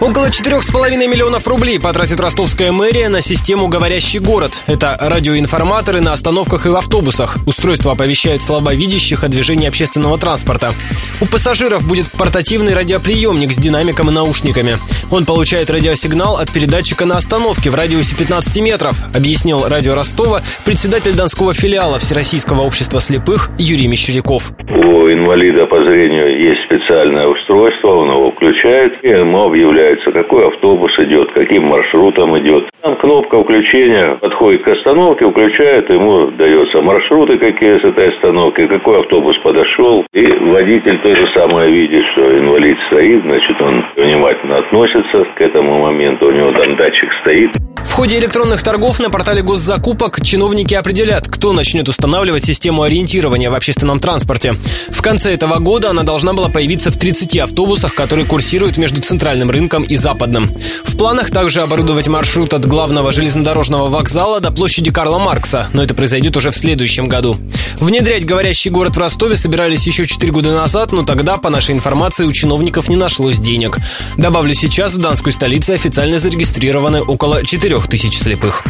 Около 4,5 миллионов рублей потратит ростовская мэрия на систему «Говорящий город». Это радиоинформаторы на остановках и в автобусах. Устройство оповещает слабовидящих о движении общественного транспорта. У пассажиров будет портативный радиоприемник с динамиком и наушниками. Он получает радиосигнал от передатчика на остановке в радиусе 15 метров, объяснил радио Ростова председатель Донского филиала Всероссийского общества слепых Юрий Мещеряков. У инвалида по зрению есть специальное устройство, он его включает, и ему объявляется, какой автобус идет, каким маршрутом идет. Там кнопка включения подходит к остановке, включает, ему дается маршруты какие с этой остановки, какой автобус подошел. И водитель то же самое видит, что инвалид стоит, значит, он внимательно относится к этому моменту, у него там датчик стоит. Ходе электронных торгов на портале госзакупок чиновники определят, кто начнет устанавливать систему ориентирования в общественном транспорте. В конце этого года она должна была появиться в 30 автобусах, которые курсируют между центральным рынком и западным. В планах также оборудовать маршрут от главного железнодорожного вокзала до площади Карла Маркса, но это произойдет уже в следующем году. Внедрять говорящий город в Ростове собирались еще 4 года назад, но тогда, по нашей информации, у чиновников не нашлось денег. Добавлю, сейчас в данской столице официально зарегистрированы около 4 тысяч слепых.